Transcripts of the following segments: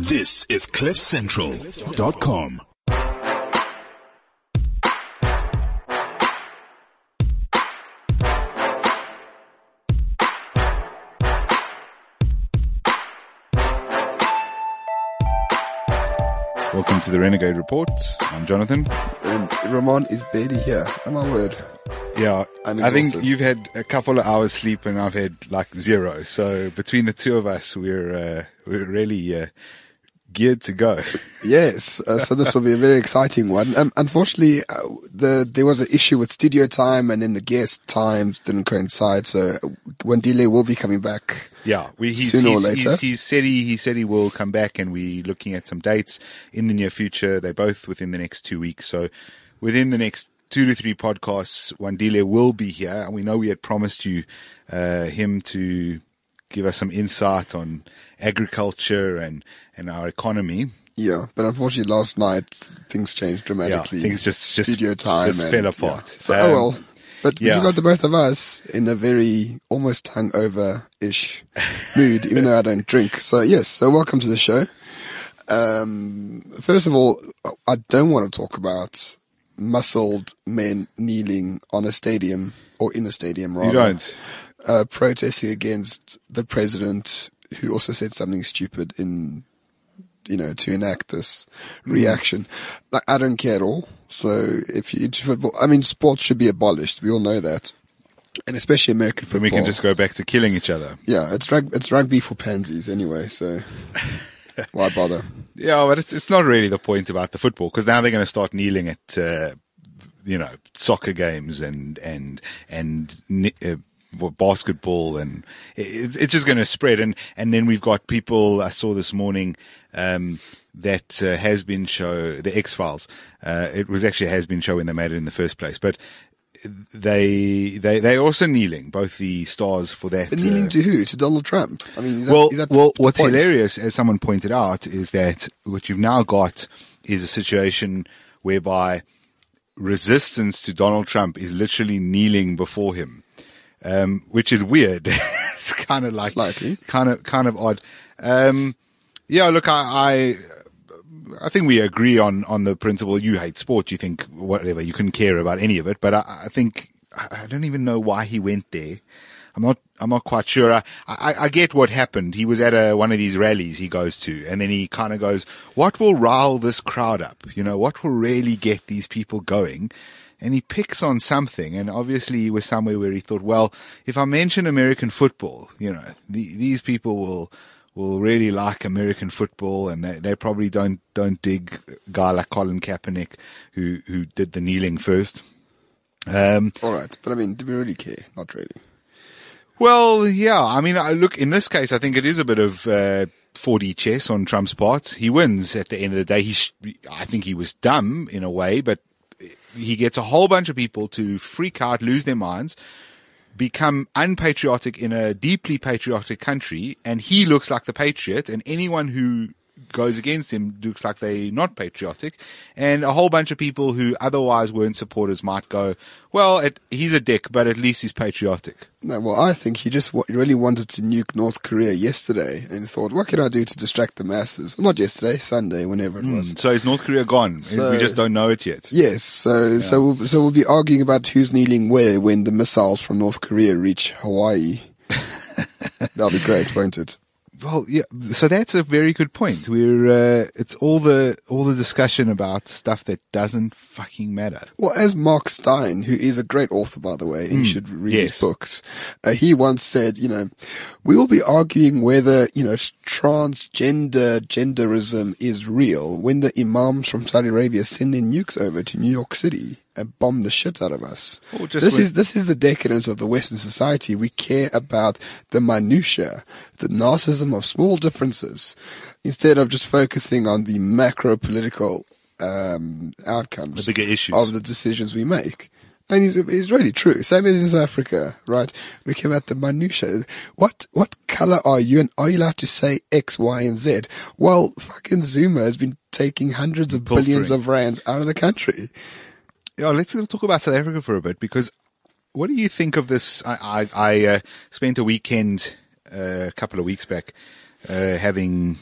This is CliffCentral.com. Welcome to the Renegade Report. I'm Jonathan. And Ramon is barely here. Oh my word. Yeah, I'm think you've had a couple of hours sleep and I've had like zero. So between the two of us, we're uh, we're really uh, geared to go. Yes, uh, so this will be a very exciting one. Um, unfortunately, uh, the there was an issue with studio time, and then the guest times didn't coincide. So Wandile will be coming back. Yeah, we he's, Sooner or later. He's, he's said he he said he will come back, and we're looking at some dates in the near future. They're both within the next two weeks. So within the next two to three podcasts, Wandile will be here, and we know we had promised you uh, him to give us some insight on agriculture and and our economy. Yeah, but unfortunately, last night things changed dramatically. things just- just- studio time just and, fell apart. yeah. So Um, oh well. But yeah. you got the both of us in a very almost hungover ish mood, even though I don't drink. So yes, so welcome to the show. Um, first of all, I don't want to talk about muscled men kneeling on a stadium or in a stadium rather. You don't. Uh, protesting against the president who also said something stupid in, you know, to enact this reaction. Like, I don't care at all. So if you into football, I mean, sports should be abolished. We all know that. And especially American football. Then we can just go back to killing each other. yeah, it's rug, it's rugby for pansies anyway, so why bother? Yeah, but it's it's not really the point about the football because now they're going to start kneeling at uh, you know soccer games and and and uh, basketball and it- it's it's just going to spread and and then we've got people I saw this morning um, that uh, has been show the X Files. Uh, it was actually has been show when they made it in the first place, but. They they they also kneeling both the stars for that. But kneeling uh, to who? To Donald Trump? I mean, is that, well, is that well, the what's point? hilarious, as someone pointed out, is that what you've now got is a situation whereby resistance to Donald Trump is literally kneeling before him, um, which is weird. it's kind of like Slightly. kind of kind of odd. Um, yeah, look, I, I I think we agree on on the principle. You hate sport. You think whatever. You couldn't care about any of it. But I, I think I don't even know why he went there. I'm not. I'm not quite sure. I, I, I get what happened. He was at a, one of these rallies he goes to, and then he kind of goes, "What will rile this crowd up? You know, what will really get these people going?" And he picks on something, and obviously he was somewhere where he thought, "Well, if I mention American football, you know, the, these people will." will really like American football, and they, they probably don't don't dig a guy like Colin Kaepernick, who who did the kneeling first. Um, All right, but I mean, do we really care? Not really. well, yeah, I mean, I look in this case, I think it is a bit of uh, 4D chess on Trump's part. He wins at the end of the day. He, sh- I think he was dumb in a way, but he gets a whole bunch of people to freak out, lose their minds, become unpatriotic in a deeply patriotic country, and he looks like the patriot, and anyone who goes against him looks like they're not patriotic, and a whole bunch of people who otherwise weren't supporters might go, well, it, he's a dick, but at least he's patriotic. No, well, I think he just wa- really wanted to nuke North Korea yesterday, and thought, what can I do to distract the masses? Well, not yesterday, Sunday, whenever it hmm, was. So is North Korea gone? So- we just don't know it yet. Yes, so so we'll, so we'll be arguing about who's kneeling where when the missiles from North Korea reach Hawaii. That'll be great, won't it? Well, yeah. So that's a very good point. We're uh, it's all the all the discussion about stuff that doesn't fucking matter. Well, as Mark Steyn, who is a great author, by the way, and you should read yes. his books, uh, he once said, you know, we will be arguing whether, you know, transgender genderism is real when the imams from Saudi Arabia send their nukes over to New York City and bomb the shit out of us. This is, this is the decadence of the Western society. We care about the minutia, the narcissism of small differences, instead of just focusing on the macro political um, outcomes The bigger issues. of the decisions we make. And it's, he's really true. Same as in South Africa, right? We care about the minutia. What, what color are you? And are you allowed to say X, Y, and Z? Well, fucking Zuma has been taking hundreds of billions of rands out of the country. Yeah, let's talk about South Africa for a bit because what do you think of this? I I, I uh, spent a weekend uh, a couple of weeks back uh, having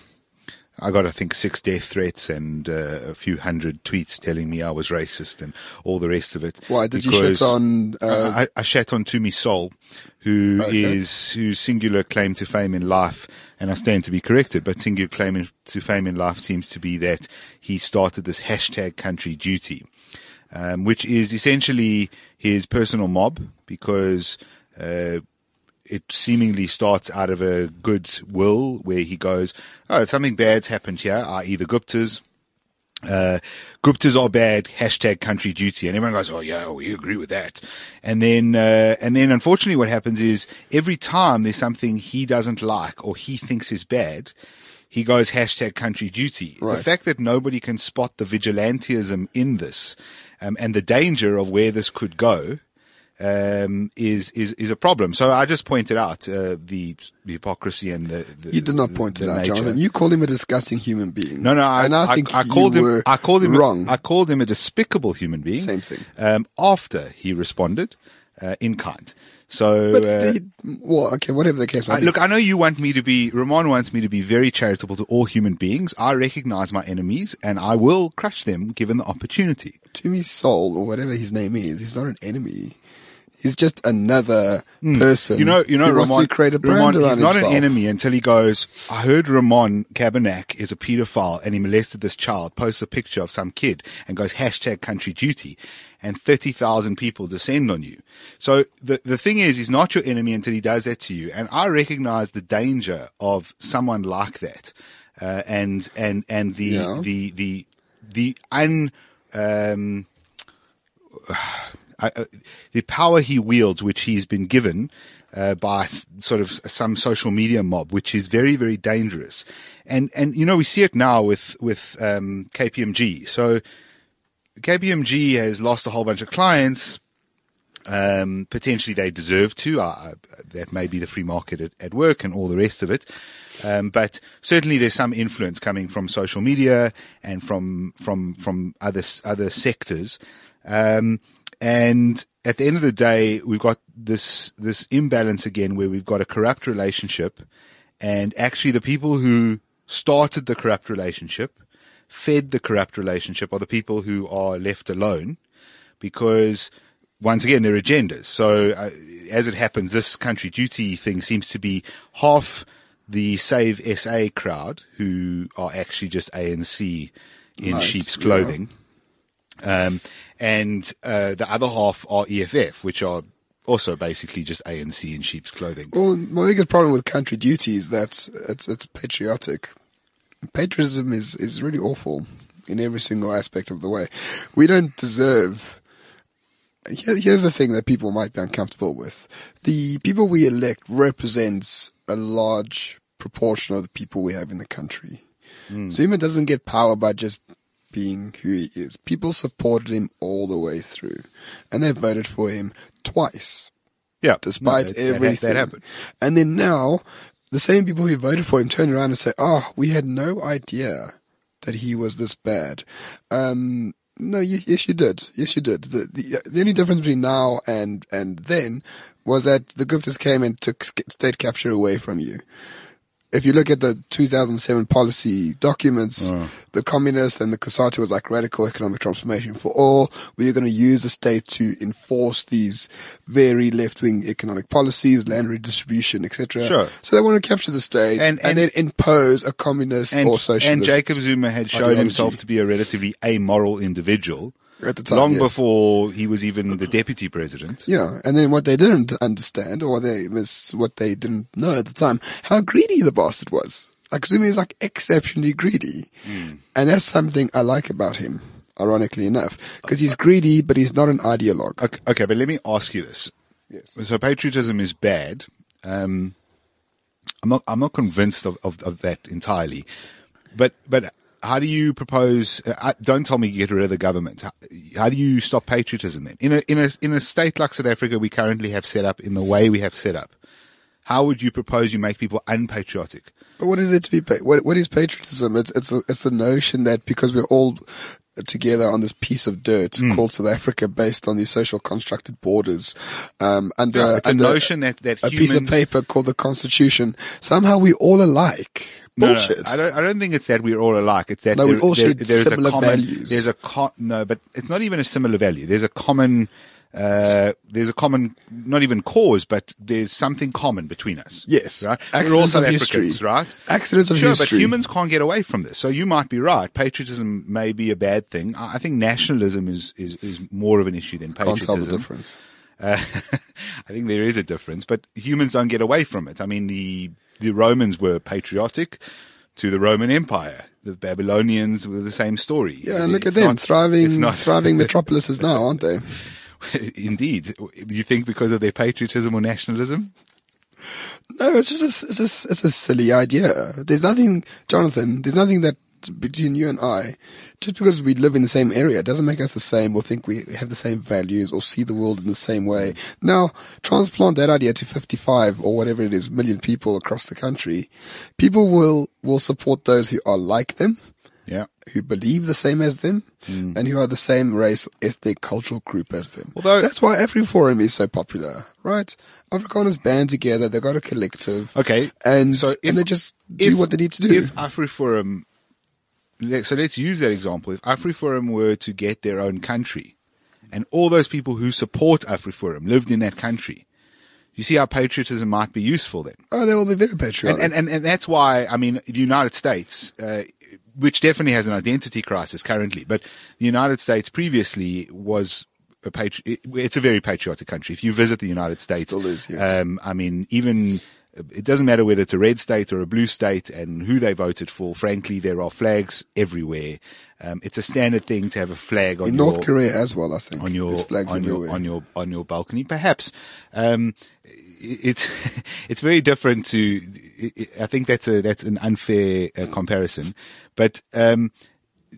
I got, I think, six death threats and uh, a few hundred tweets telling me I was racist and all the rest of it. Why did you shit on? Uh, I, I shat on Tumi Sole, who is Okay. whose singular claim to fame in life, and I stand to be corrected, but singular claim in- to fame in life seems to be that he started this hashtag country duty, um, which is essentially his personal mob because. Uh, it seemingly starts out of a good will where he goes, Oh, something bad's happened here, i.e. the Guptas. Uh, Guptas are bad, hashtag country duty. And everyone goes, Oh yeah, we agree with that. And then, uh, and then unfortunately what happens is every time there's something he doesn't like or he thinks is bad, he goes hashtag country duty. The fact that nobody can spot the vigilantism in this, um, and the danger of where this could go, um, is is is a problem. So I just pointed out uh, the, the hypocrisy and the, the you did not point it out, nature. Jonathan. You called him a disgusting human being. No, no, I, and I, think I, you called him. were I called him wrong. A, I called him a despicable human being. Same thing. Um, after he responded uh, in kind. So but uh, the, well, okay, whatever the case. I- look, I know you want me to be. Ramon wants me to be very charitable to all human beings. I recognize my enemies, and I will crush them given the opportunity. Tumi Sole or whatever his name is, he's not an enemy. He's just another person. Hmm. You know, you know, Ramon. wants to create a brand Ramon, he's not himself. an enemy until he goes. I heard Ramon Kabanak is a paedophile and he molested this child. Posts a picture of some kid and goes hashtag country duty, and thirty thousand people descend on you. So the the thing is, he's not your enemy until he does that to you. And I recognize the danger of someone like that, uh, and and and the Yeah. the the the un. Um, uh, the power he wields, which he's been given uh, by sort of some social media mob, which is very, very dangerous. And and you know we see it now with with um, KPMG. So KPMG has lost a whole bunch of clients. Um, potentially they deserve to. Uh, that may be the free market at, at work and all the rest of it. Um, but certainly there's some influence coming from social media and from from from other other sectors. Um, and at the end of the day, we've got this this imbalance again, where we've got a corrupt relationship, and actually the people who started the corrupt relationship, fed the corrupt relationship, are the people who are left alone because once again, their agendas. So, uh, as it happens, this country duty thing seems to be half the Save SA crowd who are actually just ANC in sheep's yeah. Um, and, uh, the other half are EFF, which are also basically just ANC in sheep's clothing. Well, my biggest problem with country duty is that it's it's patriotic. Patriotism is is really awful in every single aspect of the way. We don't deserve. Here, here's the thing that people might be uncomfortable with: the people we elect represents a large proportion of the people we have in the country. So Zuma doesn't get power by just being who he is. People supported him all the way through, and they voted for him twice Yeah. despite no, that- everything. That, happened. And then now, the same people who voted for him turn around and say, "Oh, we had no idea that he was this bad." Um, no, y- yes, you did. Yes, you did. The, the the only difference between now and and then was that the Guptas came and took state capture away from you. If you look at the 2007 policy documents, the communists and the Cosatu was like radical economic transformation for all. We are going to use the state to enforce these very left-wing economic policies, land redistribution, etc. Sure. So they want to capture the state And- and, and- then impose a communist And, or socialist. and Jacob Zuma had shown himself to be a relatively amoral individual At the time, long yes. before he was even the deputy president. Yeah, and then what they didn't understand, or they was what they didn't know at the time, how greedy the bastard was. Like Zuma is like exceptionally greedy, Hmm. and that's something I like about him. Ironically enough, because he's greedy, but he's not an ideologue. Okay, okay, but let me ask you this. Yes. So patriotism is bad. Um, I'm not. I'm not convinced of, of, of that entirely. But but how do you propose? Uh, uh, don't tell me you get rid of the government. How, how do you stop patriotism then? In a in a in a state like South Africa, we currently have set up in the way we have set up. How would you propose you make people unpatriotic? But what is it to be? What what is patriotism? It's it's a, it's the notion that because we're all together on this piece of dirt Hmm. called South Africa, based on these social constructed borders, um, under, Yeah, it's a notion that- that a piece of paper called the Constitution. Somehow we all alike No, no. I don't. I don't think it's that we're all alike. It's that No, we all there- there's similar a common, values. There's a co- no, but it's not even a similar value. There's a common. Uh, there's a common, not even cause, but there's something common between us. Yes. right. Accidents we're all South of history. Africans, right? Accidents of sure, history. but humans can't get away from this. So you might be right. Patriotism may be a bad thing. I think nationalism is is, is more of an issue than Can't tell the patriotism. difference. Uh, I think there is a difference, but humans don't get away from it. I mean, the the Romans were patriotic to the Roman Empire. The Babylonians were the same story. Yeah, and look at them, not- thriving, not- thriving metropolises now, aren't they? Indeed, you think because of their patriotism or nationalism? No, it's just a, it's just it's a silly idea. There's nothing, Jonathan. There's nothing that between you and I, just because we live in the same area, doesn't make us the same or think we have the same values or see the world in the same way. Now, transplant that idea to 55 or whatever it is, million people across the country. People will will support those who are like them, Yeah. who believe the same as them, hmm. and who are the same race, ethnic, cultural group as them. Although- That's why AfriForum is so popular, right? Afrikaners band together, they've got a collective. Okay. And, So if- and they just do if- what they need to do. If AfriForum, so let's use that example. If AfriForum were to get their own country, and all those people who support AfriForum lived in that country, you see how patriotism might be useful then. oh, they will be very patriotic. And, and, and, and that's why, I mean, the United States, uh, which definitely has an identity crisis currently, but the United States previously was a patri- it- it's a very patriotic country. If you visit the United States, Still is, yes. um, I mean, even it doesn't matter whether it's a red state or a blue state and who they voted for. Frankly, there are flags everywhere. Um, it's a standard thing to have a flag on in your, North Korea as well, I think. on your flags on your on your on your balcony, perhaps. Um, it's it's very different to. I think that's a that's an unfair uh, comparison, but um,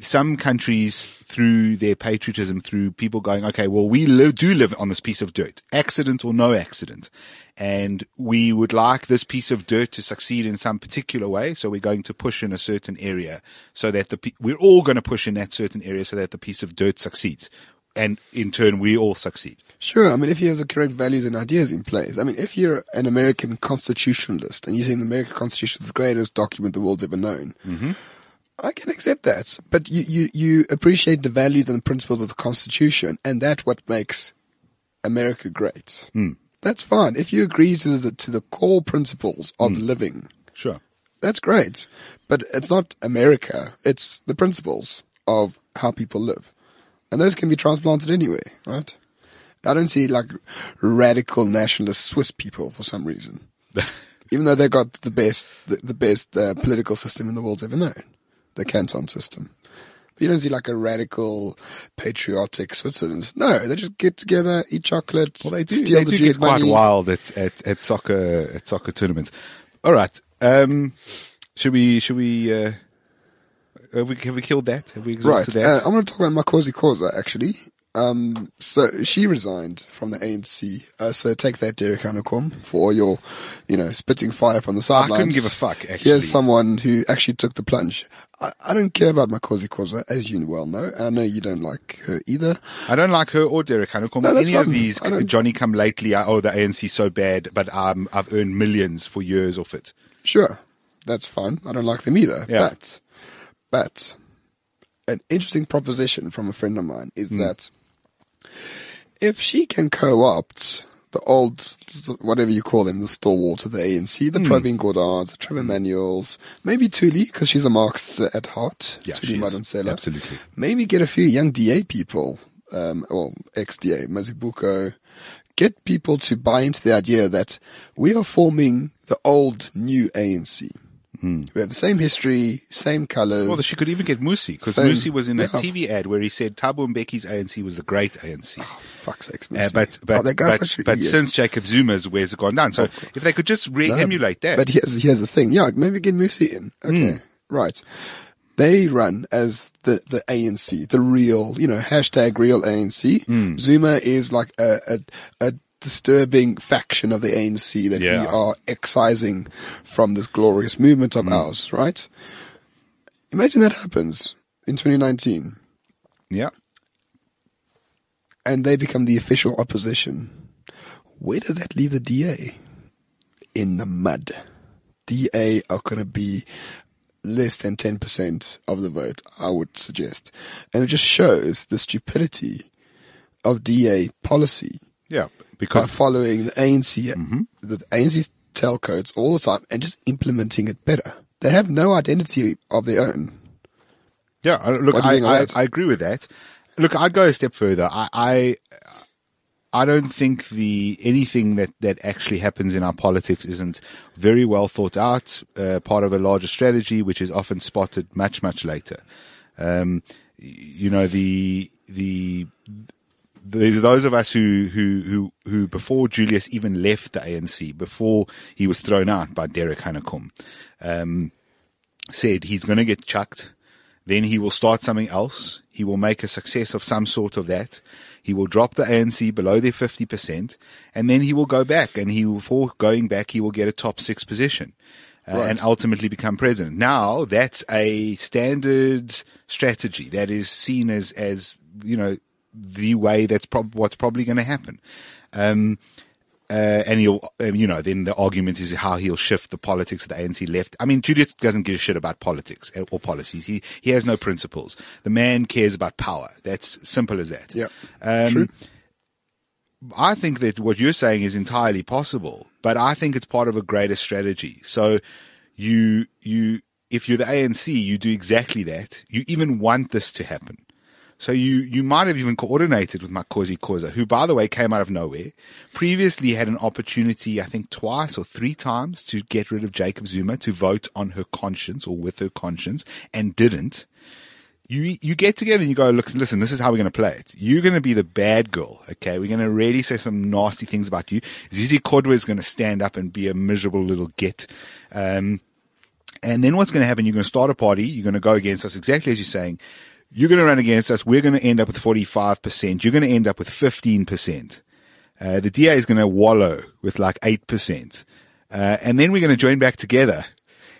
some countries through their patriotism, through people going, okay, well, we live, do live on this piece of dirt, accident or no accident. And we would like this piece of dirt to succeed in some particular way. So we're going to push in a certain area so that the, we're all going to push in that certain area so that the piece of dirt succeeds. And in turn, we all succeed. Sure. I mean, if you have the correct values and ideas in place, I mean, if you're an American constitutionalist and you think the American Constitution is the greatest document the world's ever known, Mm-hmm. I can accept that. But you, you, you appreciate the values and the principles of the Constitution, and that's what makes America great. Hmm. That's fine. If you agree to the to the core principles of Hmm. living, Sure. that's great. But it's not America. It's the principles of how people live. And those can be transplanted anyway, right? I don't see like radical nationalist Swiss people for some reason. Even though they got the best, the, the best uh, political system in the world's ever known. The canton system. But you don't see like a radical, patriotic Switzerland. No, they just get together, eat chocolate, Well, they do. steal they the do Jews' get quite wild at, at, at soccer at soccer tournaments. All right. Um, should we? Should we? Uh, have we have we killed that? Have we Right. exhausted Uh. I'm going to talk about Makhosi Khoza, actually. Um, so she resigned from the ANC. Uh, so take that, Derek Hanekom, for all your, you know, spitting fire from the sidelines. I couldn't give a fuck. Actually, Here's someone who actually took the plunge. I, I don't care about Makhosi Khoza, as you well know. And I know you don't like her either. I don't like her or Derek Hanekom. No, Any of these Johnny come lately. uh, Oh, the ANC's so bad, but um, I've earned millions for years off it. Sure, that's fine. I don't like them either. Yeah. But, but an interesting proposition from a friend of mine is Hmm. that if she can co-opt the old, whatever you call them, the stalwarts of the ANC, Hmm. the Pravin Gordhans, the Trevor Manuels, maybe Thuli, because she's a Marxist at heart. Yeah. Madonsela. Absolutely. Maybe get a few young DA people, um, or ex-DA, Mazibuko, get people to buy into the idea that we are forming the old new ANC. We have the same history, same colors. Well, she could even get Mmusi because. Mmusi was in that Yeah. TV ad where he said Thabo Mbeki's ANC was the great ANC. fuck's sakes, Uh, Mmusi. but Oh, but but, such an but idiot. since Jacob Zuma's where's it gone down? So if they could just re-emulate that, But here's, here's the thing. Yeah, maybe get Mmusi in. Okay. Hmm. Right. They run as the, the ANC, the real, you know, hashtag real ANC. Hmm. Zuma is like a, a, a disturbing faction of the ANC that Yeah. we are excising from this glorious movement of mm. ours, right? Imagine that happens in 2019 yeah, and they become the official opposition. Where does that leave the DA? In the mud. DA are going to be less than 10% of the vote, I would suggest. And it just shows the stupidity of DA policy Yeah, by following the ANC, Mm-hmm. the ANC's telcodes all the time and just implementing it better. They have no identity of their own. Yeah, I- look, What do you I, I. I agree with that. Look, I'd go a step further. I, I, I don't think the anything that that actually happens in our politics isn't very well thought out. Uh, part of a larger strategy, which is often spotted much much later. Um, you know the the. There's those of us who, who, who, who before Julius even left the ANC, before he was thrown out by Derek Hanekom, um, said he's going to get chucked. Then he will start something else. He will make a success of some sort of that. He will drop the ANC below their 50%, and then he will go back, and he before going back, he will get a top six position. Uh, Right. and ultimately become president. Now that's a standard strategy that is seen as, as, you know, the way that's prob- what's probably going to happen. Um, uh, and he'll, um, you know, then the argument is how he'll shift the politics of the ANC left. I mean, Julius doesn't give a shit about politics or policies. He, he has no principles. The man cares about power. That's simple as that. Yeah. Um, True. I think that what you're saying is entirely possible, but I think it's part of a greater strategy. So you, you, if you're the ANC, you do exactly that. You even want this to happen. So you, you might have even coordinated with Makhosi Khoza, who by the way came out of nowhere. Previously had an opportunity, I think twice or three times to get rid of Jacob Zuma to vote on her conscience or with her conscience and didn't you you get together and you go, look, listen, this is how we're going to play it. You're going to be the bad girl, okay? We're going to really say some nasty things about you. Zizi Kodwa is going to stand up and be a miserable little git. Um, and then what's going to happen? You're going to start a party. You're going to go against us, exactly as you're saying. You're going to run against us. We're going to end up with 45%. You're going to end up with 15%. Uh, the DA is going to wallow with like 8%. Uh, and then we're going to join back together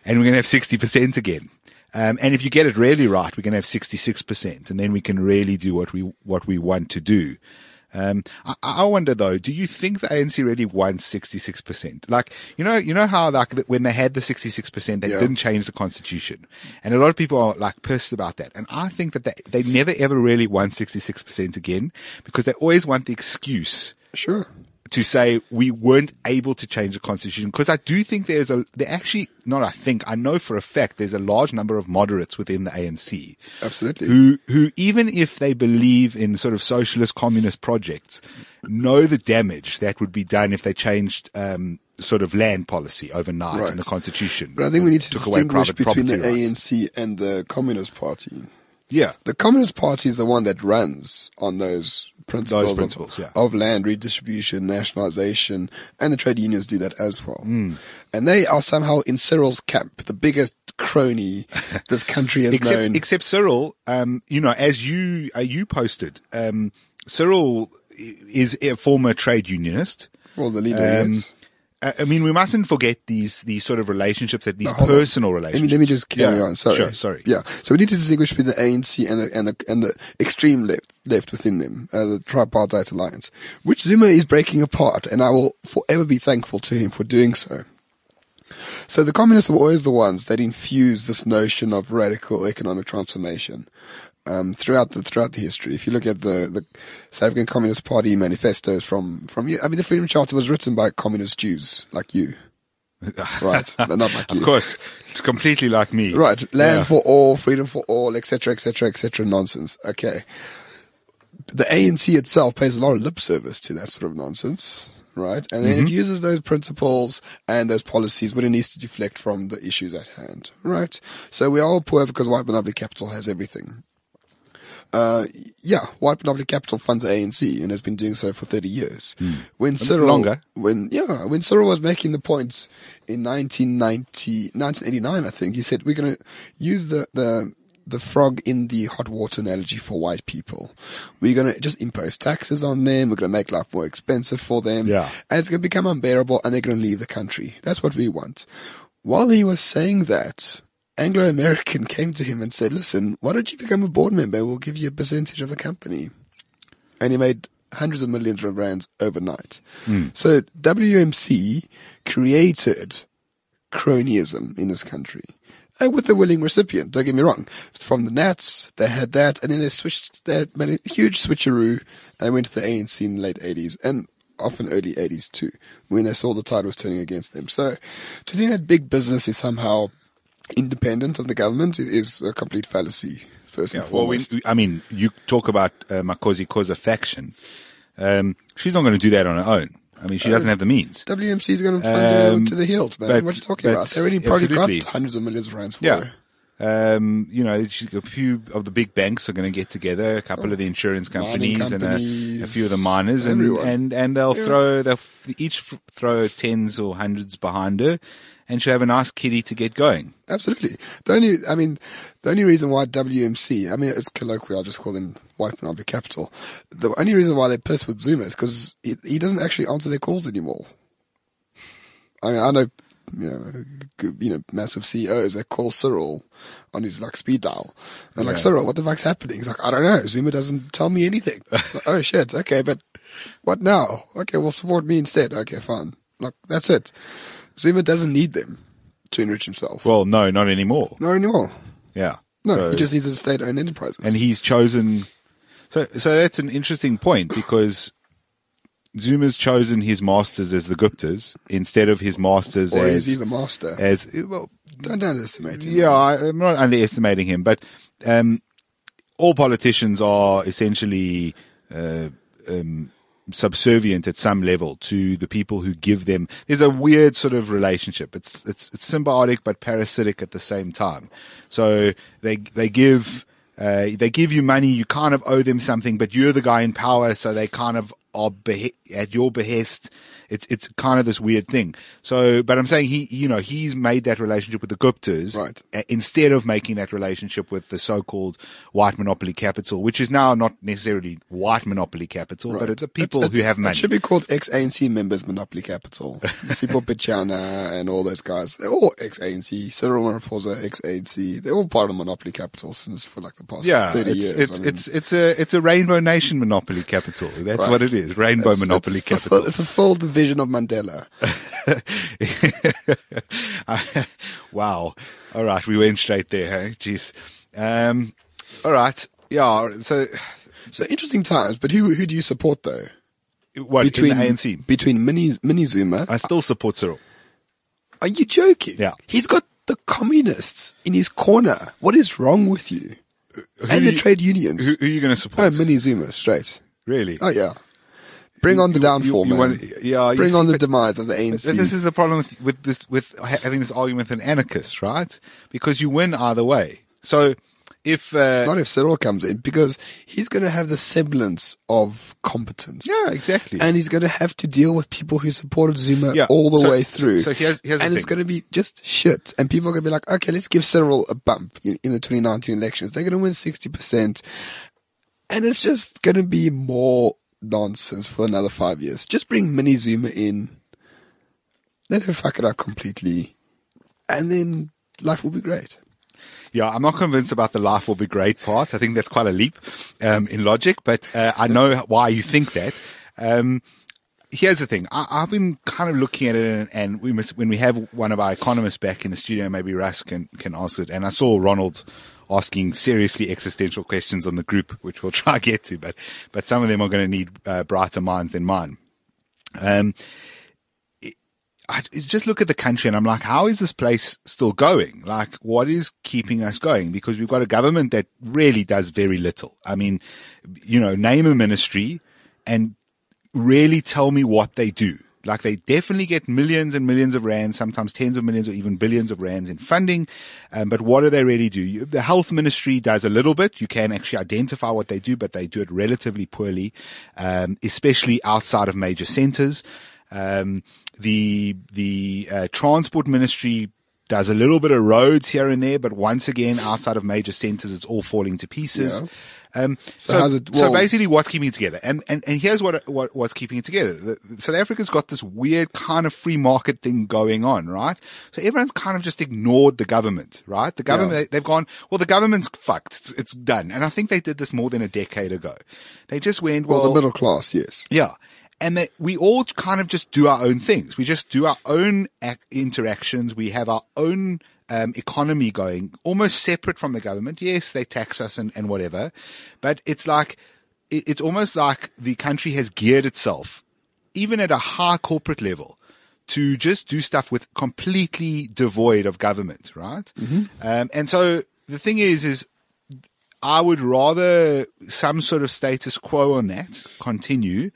and we're going to have 60% again. Um, and if you get it really right, we're going to have 66% and then we can really do what we, what we want to do. Um, I, I wonder though, do you think the ANC really won 66%? Like, you know, you know how like when they had the 66%, they Yeah. didn't change the constitution. And a lot of people are like pissed about that. And I think that they, they never ever really won 66% again because they always want the excuse Sure. To say we weren't able to change the constitution because I do think there's a there actually not I think I know for a fact there's a large number of moderates within the ANC Absolutely. who who even if they believe in sort of socialist communist projects know the damage that would be done if they changed um, sort of land policy overnight Right. in the constitution But I think we need to distinguish between the rights. ANC and the Communist Party. Yeah The Communist Party is the one that runs on those principles, Those of- yeah. of, land redistribution, nationalization, and the trade unions do that as well. Hmm. And they are somehow in Cyril's camp, the biggest crony this country has except known. except Cyril, um, you know, as you uh, you posted, um, Cyril is a former trade unionist. well, the leader Um, is. I mean, we mustn't forget these these sort of relationships, that these No, on. personal me, relationships. let me just carry Yeah, on. Sorry. Sure, sorry. Yeah. So we need to distinguish between the ANC and the, and the, and the extreme left, left within them, uh, the tripartite alliance, which Zuma is breaking apart, and I will forever be thankful to him for doing so. So the communists were always the ones that infused this notion of radical economic transformation. Um, throughout the throughout the history, if you look at the the South African Communist Party manifestos from from you, I mean, the Freedom Charter was written by communist Jews like you, right? Not like you. Of course, it's completely like me. Right. Land Yeah. for all, freedom for all, etc., etc., etc. Nonsense. Okay. The ANC itself pays a lot of lip service to that sort of nonsense. Right. And then it uses those principles and those policies when it needs to deflect from the issues at hand. Right. So we are all poor because white monopoly capital has everything. Uh, yeah, white monopoly capital funds ANC and has been doing so for 30 years. When Cyril, longer. when, yeah, when Cyril was making the point in 1990, 1989, I think, he said, we're going to use the, the, the frog in the hot water analogy for white people. We're going to just impose taxes on them. We're going to make life more expensive for them. Yeah. And it's going to become unbearable and they're going to leave the country. That's what we want. While he was saying that, Anglo American came to him and said, listen, why don't you become a board member? We'll give you a percentage of the company. And he made hundreds of millions of rands overnight. So WMC created cronyism in this country. uh, with a willing recipient. Don't get me wrong. From the Nats, they had that, and then they switched. They made a huge switcheroo and went to the ANC in the late '80s and often early '80s too, when they saw the tide was turning against them. So, to think that big business is somehow independent of the government is a complete fallacy. First and Yeah, well, we, foremost. I mean, you talk about uh, Makhosi Khoza faction. Um, she's not going to do that on her own. I mean, she doesn't have the means. WMC is going to fund her Um, to the hilt, man. but- what are you talking about? They already probably absolutely. got hundreds of millions of rands for Yeah. her. Um, you know, a few of the big banks are going to get together, a couple of the insurance Mining companies, and a, a few of the miners, and, and and they'll Yeah. throw they'll f- each f- throw tens or hundreds behind her, and she'll have a nice kitty to get going. Absolutely. The only, I mean, the only reason why WMC, I mean, it's colloquial, I'll just call them White Monopoly Capital. The only reason why they're pissed with Zuma is because he, he doesn't actually answer their calls anymore. I mean, I know, you know, you know, massive CEOs that call Cyril on his like speed dial. And like, Yeah. Cyril, what the fuck's happening? He's like, I don't know. Zuma doesn't tell me anything. Like, oh shit. Okay. But what now? Okay. Well, support me instead. Okay. Fine. Like, that's it. Zuma doesn't need them to enrich himself. Well, no, not anymore. Not anymore. Yeah, No, So- he just needs a state-owned enterprise. and he's chosen. So, so that's an interesting point because Zuma's chosen his masters as the Guptas instead of his masters or as is he the master? as well. Don't underestimate him. Yeah, I, I'm not underestimating him, but um, all politicians are essentially uh, um, subservient at some level to the people who give them. There's a weird sort of relationship. It's it's it's symbiotic but parasitic at the same time. So they they give. Uh, they give you money, you kind of owe them something, but you're the guy in power, so they kind of are behe- at your behest. It's it's kind of this weird thing. So, but I'm saying he, you know, he's made that relationship with the Guptas, Right. Instead of making that relationship with the so-called white monopoly capital, which is now not necessarily white monopoly capital, but it's the people It's- who have It money. should be called ex-ANC members Monopoly Capital. Sipho Pityana and all those guys. They're all ex-ANC. Cyril Ramaphosa, ex-ANC. They're all part of Monopoly Capital since for like the past yeah, 30 it's years. it's I mean, it's it's a it's a Rainbow Nation monopoly capital. That's right. what it is. Rainbow It's- monopoly it's capital. fulfilled- It fulfilled the vision of Mandela. wow. All right, we went straight there. Hey, jeez. Um, all right. Yeah. So, So interesting times, but who who do you support though? what Between ANC? between Mini Mini Zuma. I still support Cyril. Are you joking? Yeah. He's got the communists in his corner. What is wrong with you? and the you- trade unions. Who, who are you going to oh, support? Mini Zuma, straight. really? Oh yeah. Bring on the You- downfall, you- you man. want- yeah, Bring see, on the demise of the ANC. This is the problem with, with this, with having this argument with an anarchist, right? Because you win either way. So if, uh, Not if Cyril comes in, because he's going to have the semblance of competence. yeah, exactly. And he's going to have to deal with people who supported Zuma Yeah, all the so- way through. so here's- here's and it's going to be just shit. And people are going to be like, okay, let's give Cyril a bump in, in the 2019 elections. They're going to win 60%. And it's just going to be more nonsense for another five years. Just bring Mini Zuma in. Let her fuck it up completely. And then life will be great. Yeah, I'm not convinced about the life will be great part. I think that's quite a leap um, in logic, but uh, I know why you think that. Um, here's the thing. I, I've been kind of looking at it, and, and we must, when we have one of our economists back in the studio, maybe Russ can can answer it. And I saw Ronald asking seriously existential questions on the group, which we'll try to get to, but but some of them are going to need uh, brighter minds than mine. Um, I just look at the country and I'm like, how is this place still going? Like, what is keeping us going? Because we've got a government that really does very little. I mean, you know, name a ministry and really tell me what they do. Like they definitely get millions and millions of rands, sometimes tens of millions or even billions of rands in funding. Um, but what do they really do? You, the health ministry does a little bit. You can actually identify what they do, but they do it relatively poorly, um, especially outside of major centers. Um, the the uh, transport ministry does a little bit of roads here and there, but once again, outside of major centers, it's all falling to pieces. Um, so, So it- so basically, what's keeping it together? And and and here's what what what's keeping it together. The, South Africa's got this weird kind of free market thing going on, right? So everyone's kind of just ignored the government, right? The government they've gone, well, the government's fucked. It's, it's done. And I think they did this more than a decade ago. They just went, Well, well, the middle class, yes. yeah. And that we all kind of just do our own things. We just do our own ac- interactions. We have our own um, economy going, almost separate from the government. Yes, they tax us and, and whatever, but it's like, it, it's almost like the country has geared itself, even at a high corporate level, to just do stuff with completely devoid of government, right? Um, and so the thing is, is I would rather some sort of status quo on that continue,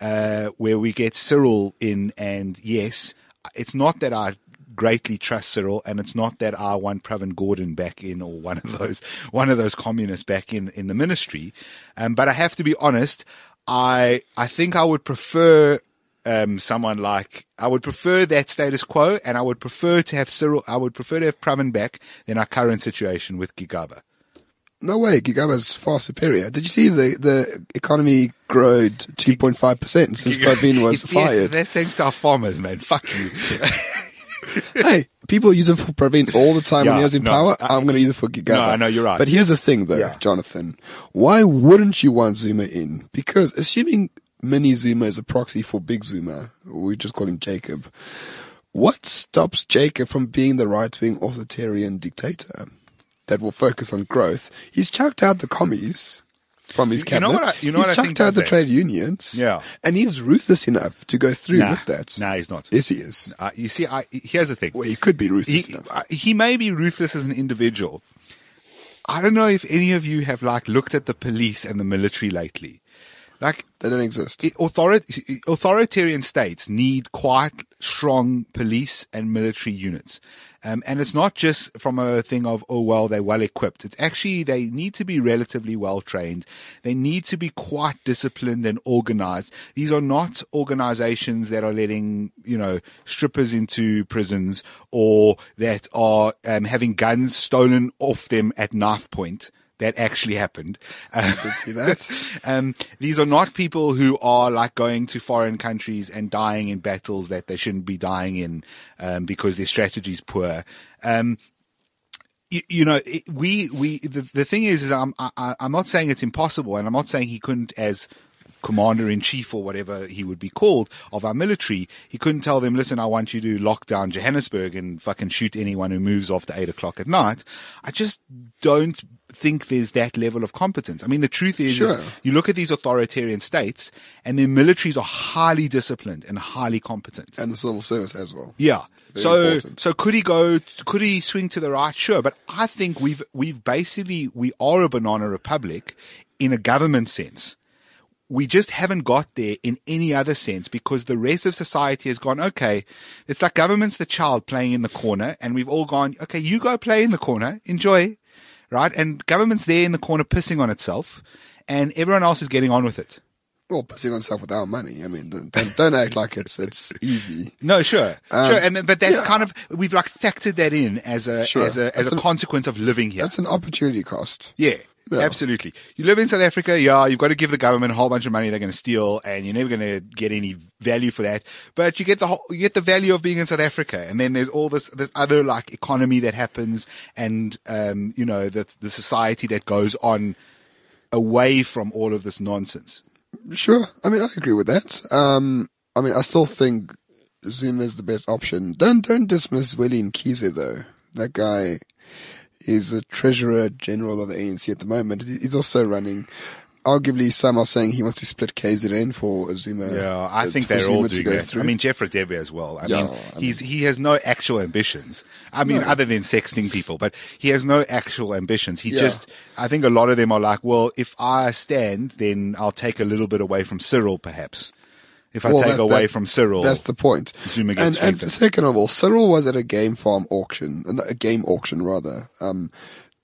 uh, where we get Cyril in and yes, it's not that I greatly trust Cyril and it's not that I want Pravin Gordhan back in or one of those, one of those communists back in, in the ministry. Um, but I have to be honest, I, I think I would prefer um, someone like I would prefer that status quo, and I would prefer to have Cyril. I would prefer to have Pravin back than our current situation with Gigaba. No way, Gigaba's far superior. Did you see the, the economy growed 2.5% since Pravin was fired? That's thanks to our farmers, man. Fuck you. hey, people use it for Pravin all the time when Yeah, he was in no, power. I- I'm going to use it for Gigaba. No, I know, you're right. But here's the thing though, Yeah. Jonathan. Why wouldn't you want Zuma in? Because assuming Mini Zuma is a proxy for Big Zuma, we just call him Jacob, what stops Jacob from being the right-wing authoritarian dictator that will focus on growth? He's chucked out the commies from his cabinet. You know what I- you know he's what I chucked out the that? trade unions. Yeah. And he's ruthless enough to go through nah, with that. nah, he's not. Yes, he is. Uh, you see, I, here's the thing. Well, he could be ruthless he, enough. uh, he may be ruthless as an individual. I don't know if any of you have like looked at the police and the military lately. Like They don't exist. authori- authoritarian states need quite strong police and military units. Um, and it's not just from a thing of, oh, well, they're well equipped. It's actually, they need to be relatively well trained. They need to be quite disciplined and organized. These are not organizations that are letting, you know, strippers into prisons or that are um, having guns stolen off them at knife point. That actually happened. Uh, Did see that? um, these are not people who are like going to foreign countries and dying in battles that they shouldn't be dying in um, because their strategy is poor. Um, you, you know, it, we we the, the thing is, is I'm I, I'm not saying it's impossible, and I'm not saying he couldn't as commander in chief or whatever he would be called of our military, he couldn't tell them, listen, I want you to lock down Johannesburg and fucking shoot anyone who moves after eight o'clock at night. I just don't think there's that level of competence. I mean, the truth is, is you look at these authoritarian states and their militaries are highly disciplined and highly competent. and the civil service as well. Yeah. Very so important. so could he go? Could he swing to the right? Sure, but I think we've we've basically we are a banana republic in a government sense. We just haven't got there in any other sense because the rest of society has gone, okay, it's like government's the child playing in the corner and we've all gone, okay, you go play in the corner, enjoy, right? And government's there in the corner pissing on itself and everyone else is getting on with it. Well, pissing on stuff with our money. I mean, don't, don't, act like it's it's easy. No, sure, Um, sure, and but that's yeah. kind of we've like factored that in as a Sure. as a as That's a an- consequence of living here. That's an opportunity cost. Yeah, Yeah. absolutely. You live in South Africa, yeah, you've got to give the government a whole bunch of money they're going to steal, and you're never going to get any value for that. But you get the whole, you get the value of being in South Africa, and then there's all this this other like economy that happens, and um, you know the the society that goes on away from all of this nonsense. Sure. I mean, I agree with that. Um, I mean, I still think Zoom is the best option. Don't don't dismiss Zweli Mkhize though. That guy is the treasurer general of the ANC at the moment. He's also running. Arguably, some are saying he wants to split KZN for Zuma. Yeah, I think they're all Zuma to doing go that. through. I mean, Jeff Radebe as well. I Yeah, mean, I he's he has no actual ambitions. I mean, other than sexting people, but he has no actual ambitions. He Yeah. just, I think a lot of them are like, well, if I stand, then I'll take a little bit away from Cyril, perhaps. If I Well, take away that- from Cyril, That's the point. Zuma And, gets and strengthened. second of all, Cyril was at a game farm auction, a game auction rather, um,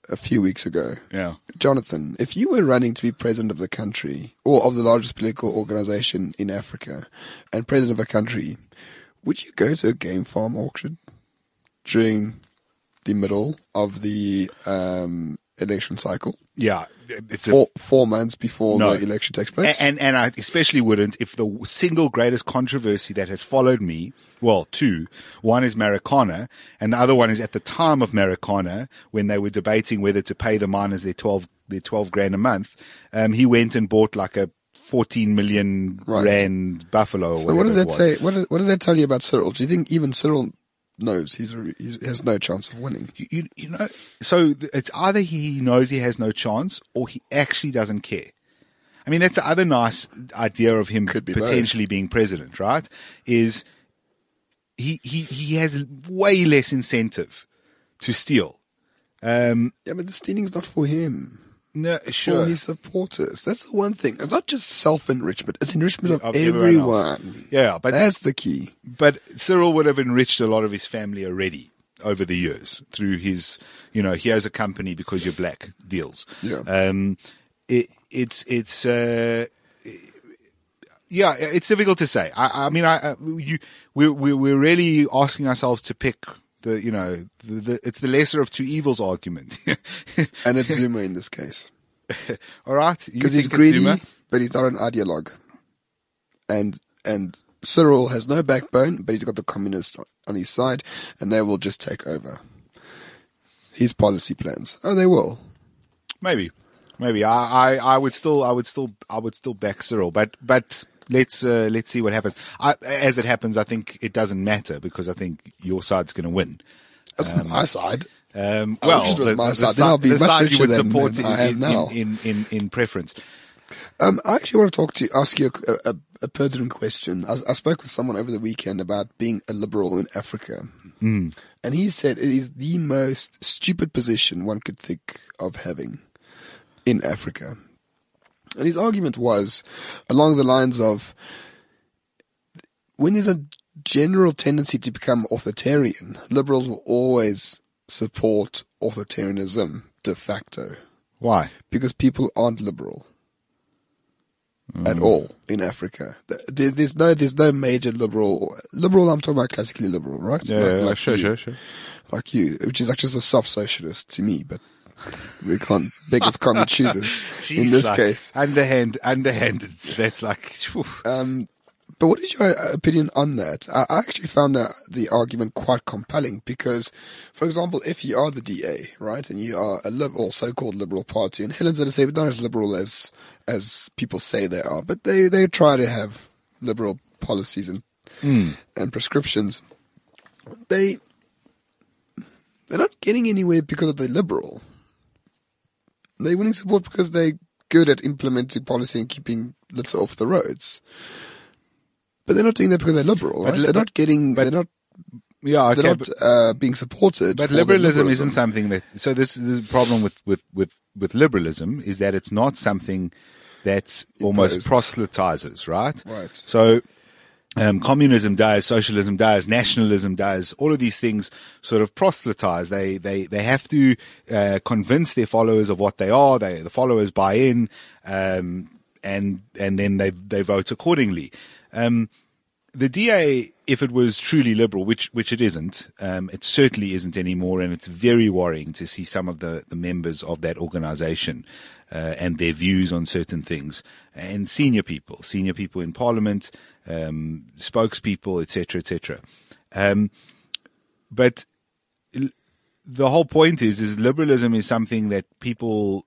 a few weeks ago. yeah. Jonathan, if you were running to be president of the country or of the largest political organization in Africa and president of a country, would you go to a game farm auction during the middle of the um, election cycle? Yeah. It's a, Four, four months before No. the election takes place? And, and I especially wouldn't if the single greatest controversy that has followed me, well, two. One is Marikana, and the other one is at the time of Marikana, when they were debating whether to pay the miners their 12, their 12 grand a month. Um, he went and bought like a 14 million Right. rand buffalo. Or so what does that say? What, what does that tell you about Cyril? Do you think even Cyril knows he's, a, he has no chance of winning. You, you, you know, so it's either he knows he has no chance or he actually doesn't care. I mean, that's the other nice idea of him Could be both. potentially being president, right? Is he, he, he has way less incentive to steal. Um, Yeah, but the stealing's not for him. No, For sure. his supporters. That's the one thing. It's not just self-enrichment. It's enrichment of, Of everyone everyone. Yeah, but That's the key. but Cyril would have enriched a lot of his family already over the years through his, you know, he has a company because you're black deals. Yeah. Um, it, it's, it's, uh, yeah, it's difficult to say. I, I mean, I, I you, we're, we're, we're really asking ourselves to pick the, you know, the, the, it's the lesser of two evils argument. And it's Zuma in this case. All right. Because he's greedy, but he's not an ideologue. And, and Cyril has no backbone, but he's got the communists on his side, and they will just take over his policy plans. Oh, they will. Maybe, maybe. I, I, I would still, I would still, I would still back Cyril, but, but let's, uh, let's see what happens. I, as it happens, I think it doesn't matter because I think your side's going to win. That's on my side. Um, well, the, my the side. side, Then I'll be the much side you would support in, in, now. in, in, in, preference. Um, I actually want to talk to ask you a, a, a pertinent question. I, I spoke with someone over the weekend about being a liberal in Africa, mm. and he said it is the most stupid position one could think of having in Africa. And his argument was along the lines of when there's a general tendency to become authoritarian, liberals will always support authoritarianism de facto Why? because people aren't liberal mm. at all in Africa. There, there's no there's no major liberal liberal. I'm talking about classically liberal, right? Yeah, Like- yeah, like sure, you, sure, sure. Like you, which is just a soft socialist to me, but we can't beggars can't be choosers in this like, case. underhand, underhanded. That's like. Um, but what is your uh, opinion on that? I actually found that the argument quite compelling because, for example, if you are the DA, right, and you are a liberal, so-called liberal party, and Helen's going to say, but not as liberal as as people say they are, but they they try to have liberal policies and and prescriptions. They they're not getting anywhere because of the liberal. They're winning support because they're good at implementing policy and keeping litter off the roads. But they're not doing that because they're liberal, right? li- they're not getting, but- they're not, yeah, okay. they're but- not uh, being supported. But their liberalism isn't something that. So this is the problem with with with with liberalism is that it's not something that almost proselytizes, right? Right. So. Um, communism dies, socialism dies, nationalism dies. All of these things sort of proselytize. They they they have to uh, convince their followers of what they are. They the followers buy in, um, and and then they they vote accordingly. Um, the DA, if it was truly liberal, which which it isn't, um, it certainly isn't anymore, and it's very worrying to see some of the, the members of that organisation uh, and their views on certain things, and senior people, senior people in Parliament, um, spokespeople, etc., etc. Um, but the whole point is, is liberalism is something that people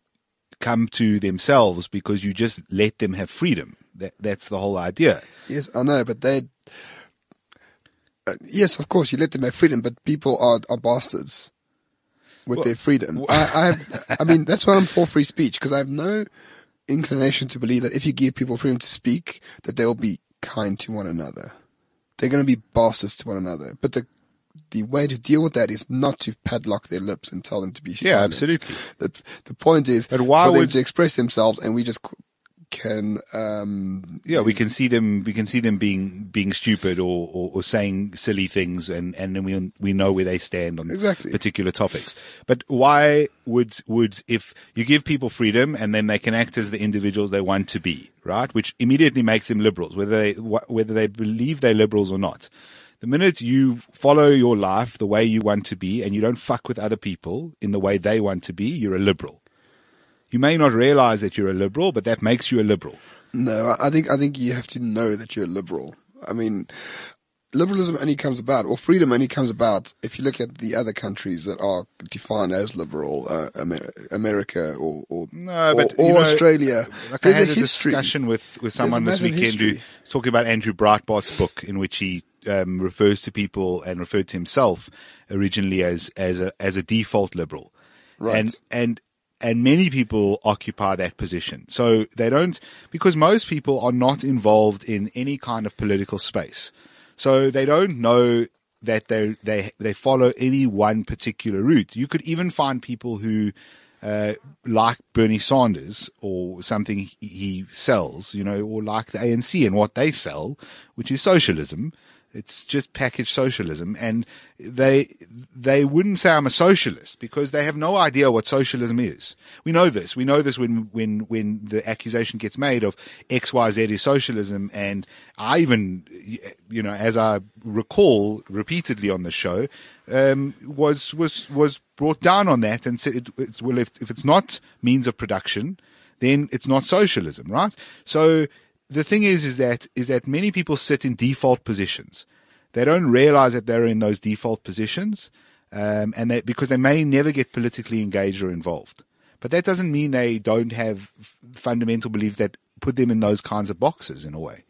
come to themselves because you just let them have freedom. That that's the whole idea. Yes, I know, but they. Uh, yes, of course, you let them have freedom, but people are are bastards with their freedom. I, I, I mean, that's why I'm for free speech because I have no inclination to believe that if you give people freedom to speak, that they will be kind to one another. They're going to be bastards to one another, but the the way to deal with that is not to padlock their lips and tell them to be Yeah, absolutely. The the point is But why for them to express themselves, and we just can um Yeah, we can see them. We can see them being being stupid or, or, or saying silly things, and and then we we know where they stand on Exactly. particular topics. But why would would if you give people freedom and then they can act as the individuals they want to be, right? Which immediately makes them liberals, whether they wh- whether they believe they're liberals or not. The minute you follow your life the way you want to be and you don't fuck with other people in the way they want to be, you're a liberal. You may not realize that you're a liberal, but that makes you a liberal. No, I think I think you have to know that you're a liberal. I mean, liberalism only comes about, or freedom only comes about, if you look at the other countries that are defined as liberal, uh, Amer- America or or, No, but, or you know, Australia. Like I had a a discussion with, with someone this weekend who was talking about Andrew Breitbart's book in which he um, refers to people and referred to himself originally as as a as a default liberal, Right. and and and many people occupy that position. So they don't because most people are not involved in any kind of political space, so they don't know that they they they follow any one particular route. You could even find people who uh, like Bernie Sanders or something he- sells, you know, or like the ANC and what they sell, which is socialism. It's just packaged socialism, and they they wouldn't say I'm a socialist because they have no idea what socialism is. We know this. We know this when when when the accusation gets made of X Y Z is socialism, and I even you know as I recall repeatedly on the show um, was was was brought down on that and said it's, well if if it's not means of production, then it's not socialism, right? So the thing is, is that is that many people sit in default positions. They don't realize that they're in those default positions, um, and that because they may never get politically engaged or involved. But that doesn't mean they don't have fundamental beliefs that put them in those kinds of boxes in a way.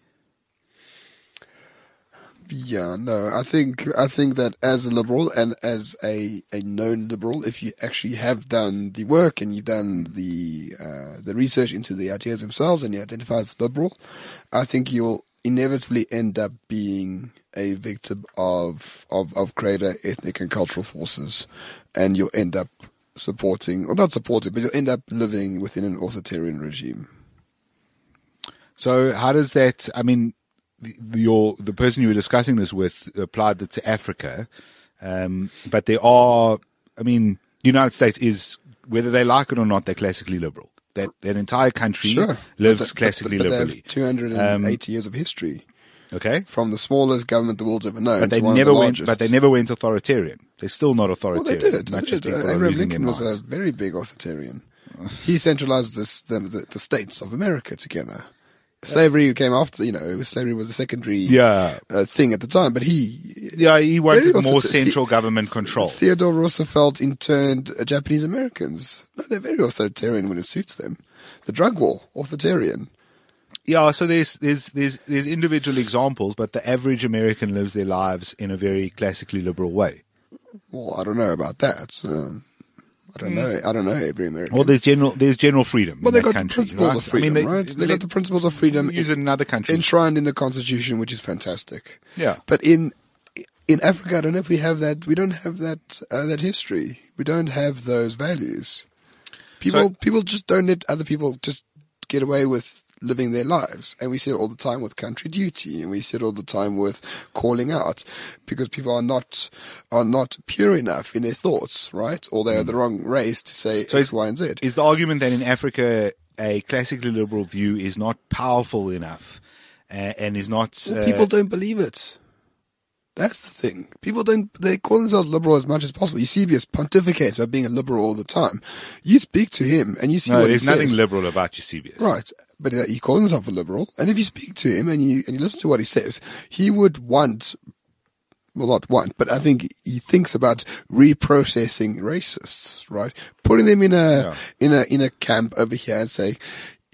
Yeah, no, I think I think that as a liberal and as a, a known liberal, if you actually have done the work and you've done the uh, the research into the ideas themselves and you identify as liberal, I think you'll inevitably end up being a victim of of, of greater ethnic and cultural forces, and you'll end up supporting or not supporting, but you'll end up living within an authoritarian regime. So how does that? I mean, the, the- your the person you were discussing this with applied it to Africa, um, but there are. I mean, the United States is whether they like it or not, they're classically liberal. That that entire country Sure, lives But- classically but, but liberally. have 280 years of history. Okay, From the smallest government the world's ever known but they never the went. But they never went authoritarian. They're still not Well, authoritarian. they did. Much They did. Uh, Abraham Lincoln was a very big authoritarian. He centralized this, the, the, the states of America together. Slavery came after, you know, slavery was a secondary Yeah. uh, thing at the time, but he, Yeah, he wanted more author- central government control. Theodore Roosevelt interned uh, Japanese Americans. No, they're very authoritarian when it suits them. The drug war, authoritarian. Yeah, so there's there's there's there's individual examples, but the average American lives their lives in a very classically liberal way. Well, I don't know about that. Um, I don't know. I don't know every American. Well, there's general there's general freedom. Well, they got country, the principles right? of freedom, I mean, right? They got the principles of freedom use in other countries. enshrined in the constitution, which is fantastic. Yeah. But in in Africa, I don't know if we have that. We don't have that uh, that history. We don't have those values. People So- people just don't let other people just get away with living their lives, and we see it all the time with country duty, and we see it all the time with calling out because people are not are not pure enough in their thoughts, right? Or they are the wrong race to say. So X, is- Y, and Z. Is the argument that in Africa a classically liberal view is not powerful enough uh, and is not Well, uh, people don't believe it. That's the thing. People don't, they call themselves liberal as much as possible. Eusebius pontificates about being a liberal all the time. You speak to him and you see no, what he there's nothing says. liberal about Eusebius. Right. But uh, he calls himself a liberal. And if you speak to him and you, and you listen to what he says, he would want, well, not want, but I think he thinks about reprocessing racists, right? Putting them in a, Yeah. in a, in a camp over here and say,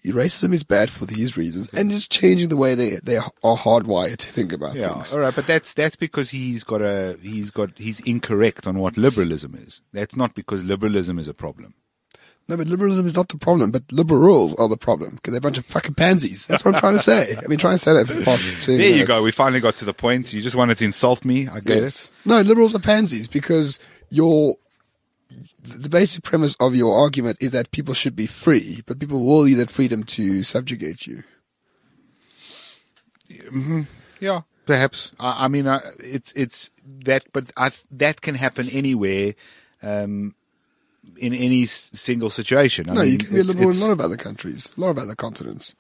racism is bad for these reasons and just changing the way they, they are hardwired to think about Yeah, things. all right, but that's that's because he's got a he's got he's incorrect on what liberalism is. That's not because liberalism is a problem. No, but liberalism is not the problem, but liberals are the problem because they're a bunch of fucking pansies. That's what I'm trying to say. I've been trying to say that for the past two There you go. We finally got to the point. You just wanted to insult me. I get Yes. No, liberals are pansies because your the basic premise of your argument is that people should be free, but people will use that freedom to subjugate you. it. Yeah, perhaps. I, I mean, uh, it's it's that, but I, that can happen anywhere, um, in any single situation. I no, mean, you can be a liberal in a lot of other countries, a lot of other continents.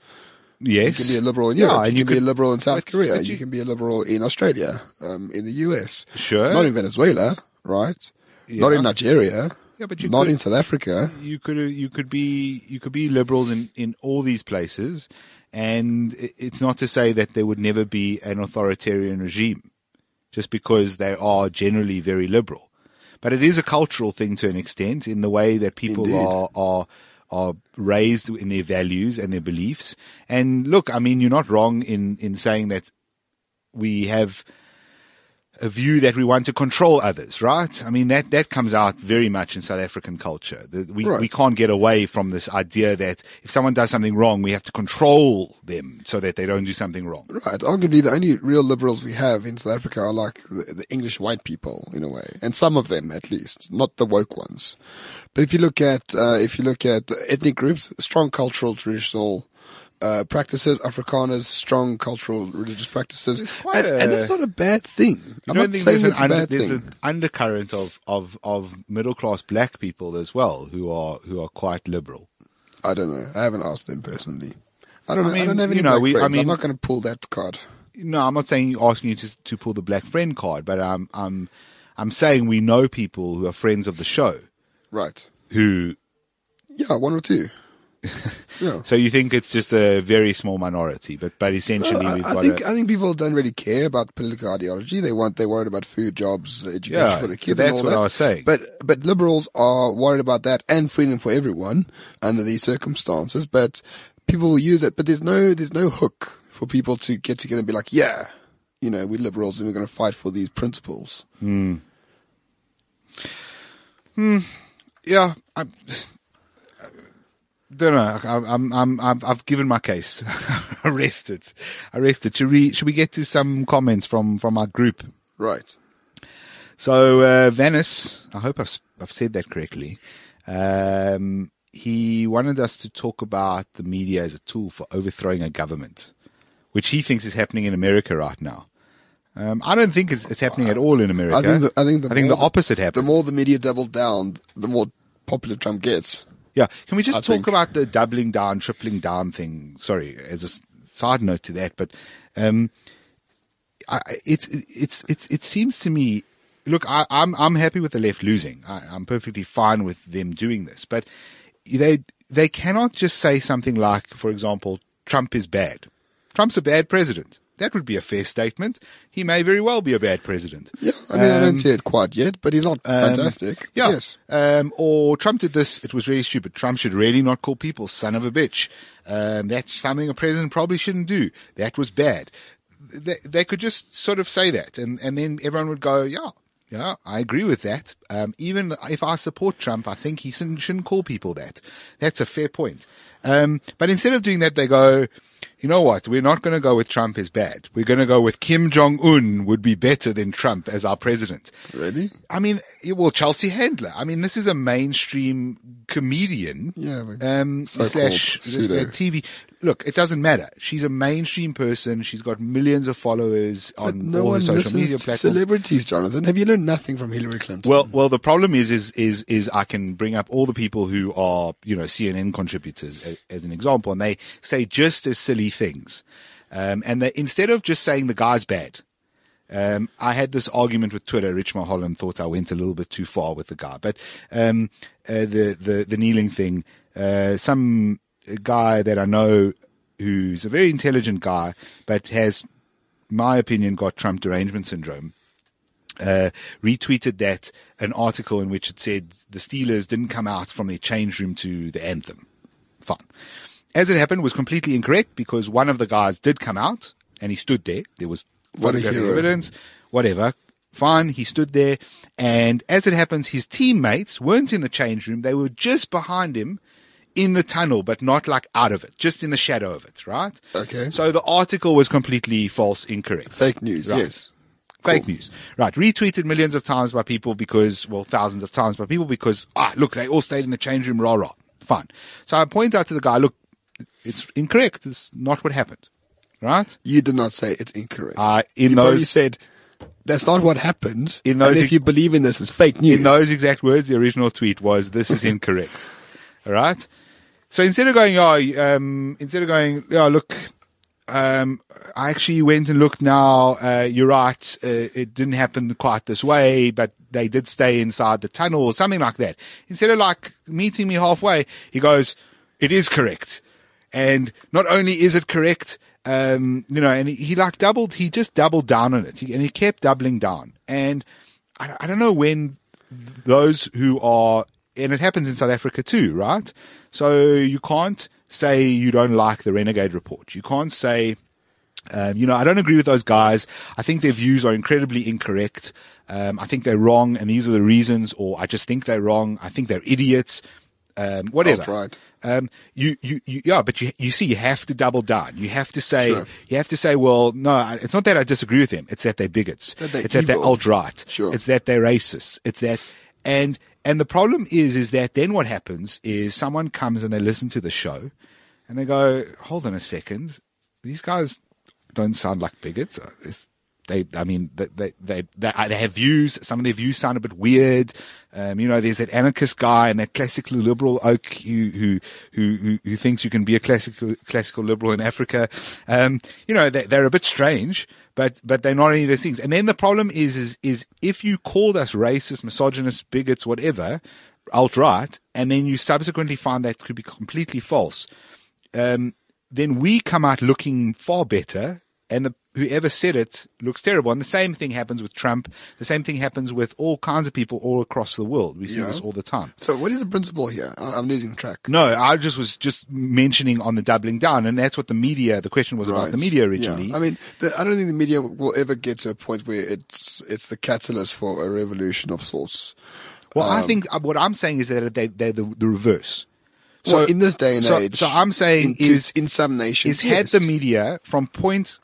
Yes, You can be a liberal in Yeah, and you you can be a liberal in South Korea. You, you- can be a liberal in Australia, um, in the US. Sure. Not in Venezuela, right? Not in Nigeria. Yeah, but you not could- in South Africa. you could you could be you could be liberals in in all these places, and it's not to say that there would never be an authoritarian regime, just because they are generally very liberal. But it is a cultural thing to an extent, in the way that people Indeed. are are are raised in their values and their beliefs. And look, I mean, you're not wrong in in saying that we have a view that we want to control others, right? I mean, that, that comes out very much in South African culture. The, we, Right. we can't get away from this idea that if someone does something wrong, we have to control them so that they don't do something wrong. Right. Arguably, the only real liberals we have in South Africa are like the, the English white people, in a way, and some of them at least, not the woke ones. But if you look at uh, if you look at ethnic groups, strong cultural traditional. Uh, practices, Afrikaners, strong cultural religious practices, and, and that's not a bad thing. I'm think saying there's, it's an, a bad there's thing. an undercurrent of, of, of middle class black people as well who are who are quite liberal. I don't know. I haven't asked them personally. I don't I know. I, mean, don't have any you know, black we- I friends. mean- I'm not going to pull that card. No, I'm not saying asking you to to pull the black friend card, but I'm I'm I'm saying we know people who are friends of the show Right. who. Yeah, one or two. Yeah. So you think it's just a very small minority, but but essentially I, we've I got think a, I think people don't really care about political ideology. They want they're worried about food, jobs, education Yeah, for the so kids. that's and all what that. I was saying. But but liberals are worried about that and freedom for everyone under these circumstances. But people will use it. But there's no there's no hook for people to get together and be like, yeah, you know, we're liberals and we're going to fight for these principles. Hmm. yeah. I don't know. I'm I'm I'm I've, I've given my case. Arrested, arrested. Should we should we get to some comments from from our group? Right. So uh, Venice, I hope I've, I've said that correctly. Um, he wanted us to talk about the media as a tool for overthrowing a government, which he thinks is happening in America right now. Um, I don't think it's, it's happening at all in America. I think the, I think the I think the opposite happened. The more the media double down, the more popular Trump gets. Yeah. Can we just I talk think- about the doubling down, tripling down thing? Sorry, as a side note to that, but um, I, I- it's it's it's it seems to me. Look, I, I'm I'm happy with the left losing. I, I'm perfectly fine with them doing this, but they they cannot just say something like, for example, Trump is bad. Trump's a bad president. That would be a fair statement. He may very well be a bad president. Yeah, I mean, I Um, don't see it quite yet, but he's not fantastic. yeah. Yes. Um, or Trump did this. It was really stupid. Trump should really not call people son of a bitch. Um, that's something a president probably shouldn't do. That was bad. They, they could just sort of say that and, and then everyone would go, yeah, yeah, I agree with that. Um, even if I support Trump, I think he shouldn't, shouldn't call people that. That's a fair point. Um, but instead of doing that, they go, you know what? We're not going to go with Trump as bad. We're going to go with Kim Jong Un would be better than Trump as our president. Really? I mean, well, Chelsea Handler. I mean, this is a mainstream comedian. Yeah, Um, slash uh, TV. Look, it doesn't matter. She's a mainstream person. She's got millions of followers But on no all one the social listens media to platforms. celebrities, Jonathan. Have you learned nothing from Hillary Clinton? Well, well, the problem is, is, is, is I can bring up all the people who are, you know, CNN contributors as, as an example, and they say just as silly things. Um, and they, instead of just saying the guy's bad, um, I had this argument with Twitter. Rich Mulholland thought I went a little bit too far with the guy, but um, uh, the the the kneeling thing. Uh, some guy that I know who's a very intelligent guy, but has, my opinion, got Trump derangement syndrome uh, retweeted that an article in which it said the Steelers didn't come out from their change room to the anthem. Fine. As it happened, was completely incorrect because one of the guys did come out and he stood there. There was What a photographic evidence, whatever. Fine. He stood there. And as it happens, his teammates weren't in the change room. They were just behind him in the tunnel, but not like out of it, just in the shadow of it, right? Okay. So the article was completely false, incorrect. Fake news, Right. yes. Fake news. Right. Retweeted millions of times by people because, well, thousands of times by people because, ah, look, they all stayed in the change room, rah, rah. Fine. So I point out to the guy, look, it's incorrect. It's not what happened. Right? You did not say it's incorrect. Uh, in you those- said that's not what happened. In those and if you believe in this, it's fake news. In those exact words, the original tweet was, this is incorrect. All right. So instead of going, oh, um, instead of going, oh, look, um, I actually went and looked now. Uh, you're right. Uh, it didn't happen quite this way, but they did stay inside the tunnel or something like that. Instead of like meeting me halfway, he goes, it is correct. And not only is it correct, um, you know, and he, he like doubled, he just doubled down on it. He, and he kept doubling down. And I, I don't know when those who are, and it happens in South Africa too, right? So you can't say you don't like the Renegade report. You can't say Um, you know, I don't agree with those guys. I think their views are incredibly incorrect. Um, I think they're wrong, and these are the reasons, or I just think they're wrong. I think they're idiots. Um, whatever. Alt-right. Um, you, you, you, yeah, but you, you see, you have to double down. You have to say, Sure. you have to say, well, no, it's not that I disagree with them. It's that they're bigots. That they're it's that they're evil. alt right. Sure. It's that they're racist. It's that, and, and the problem is, is that then what happens is someone comes and they listen to the show and they go, hold on a second. These guys don't sound like bigots. Uh, it's- They, I mean, they, they, they, they, uh, have views. Some of their views sound a bit weird. Um, you know, there's that anarchist guy and that classical liberal oak who, who, who, who, who thinks you can be a classical, classical liberal in Africa. Um, you know, they, they're a bit strange, but, but they're not any of those things. And then the problem is, is, is if you called us racist, misogynist, bigots, whatever, alt-right, and then you subsequently find that could be completely false, um, then we come out looking far better and the, whoever said it looks terrible. And the same thing happens with Trump. The same thing happens with all kinds of people all across the world. We see Yeah. this all the time. So what is the principle here? I- I'm losing track. No, I just was just mentioning on the doubling down, and that's what the media. The question was about the media originally. Yeah. I mean, the, I don't think the media will ever get to a point where it's it's the catalyst for a revolution of sorts. well, I um, think uh, what I'm saying is that they, they're the, the reverse. So in this day and so, age, so I'm saying in, is in some nations, is had the media from point